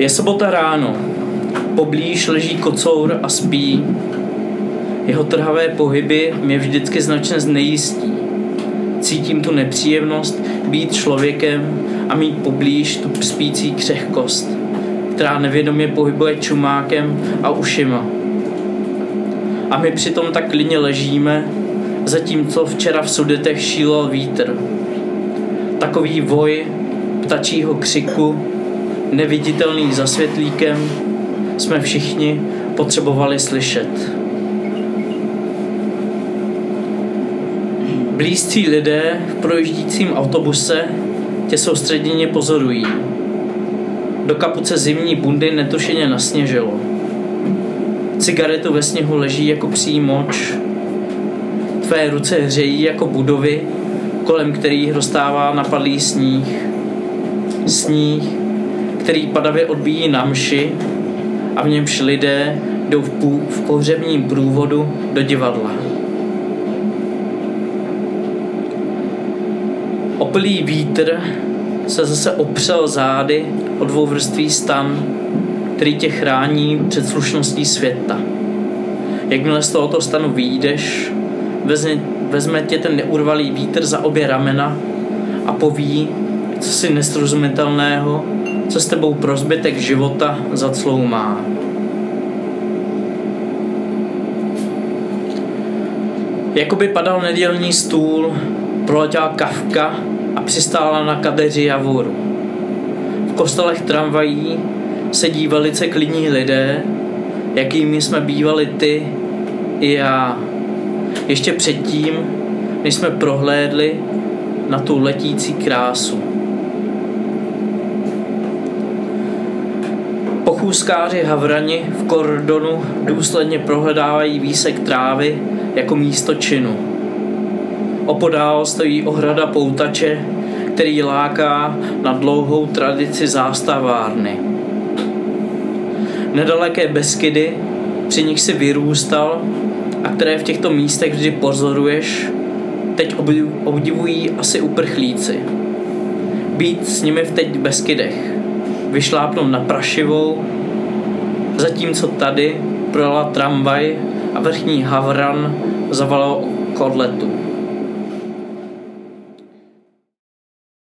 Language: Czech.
Je sobota ráno. Poblíž leží kocour a spí. Jeho trhavé pohyby mě vždycky značně znejistí. Cítím tu nepříjemnost být člověkem a mít poblíž tu spící křehkost, která nevědomě pohybuje čumákem a ušima. A my přitom tak klidně ležíme, zatímco včera v sudetech šílel vítr. Takový voj ptačího křiku, neviditelný za světlíkem, jsme všichni potřebovali slyšet. Blízcí lidé v projíždícím autobuse tě soustředěně pozorují. Do kapuce zimní bundy netušeně nasněžilo. Cigaretu ve sněhu leží jako psí moč. Tvé ruce hřejí jako budovy, kolem kterých roztává napadlý sníh. Sníh, který padavě odbíjí na mši a v němž lidé jdou v, pů, v pohřebním průvodu do divadla. Opilý vítr se zase opřel zády o dvouvrstvý stan, který tě chrání před slušností světa. Jakmile z tohoto stanu výjdeš, vezme, vezme tě ten neurvalý vítr za obě ramena a poví, co si nesrozumitelného, co s tebou pro zbytek života za clou má. Jakoby padal nedělní stůl, proletěla kavka a přistála na kadeři Javoru. V kostelech tramvají sedí velice klidní lidé, jakými jsme bývali ty i já. Ještě předtím, než jsme prohlédli na tu letící krásu. Pochůzkáři Havrani v kordonu důsledně prohledávají výsek trávy jako místo činu. Opodál stojí ohrada poutače, který láká na dlouhou tradici zástavárny. Nedaleké Beskydy, při nich si vyrůstal a které v těchto místech vždy pozoruješ, teď obdivují asi uprchlíci. Být s nimi v teď Beskydech, vyšlápnout na prašivou, zatímco tady projela tramvaj a vrchní havran zavalal kodletu.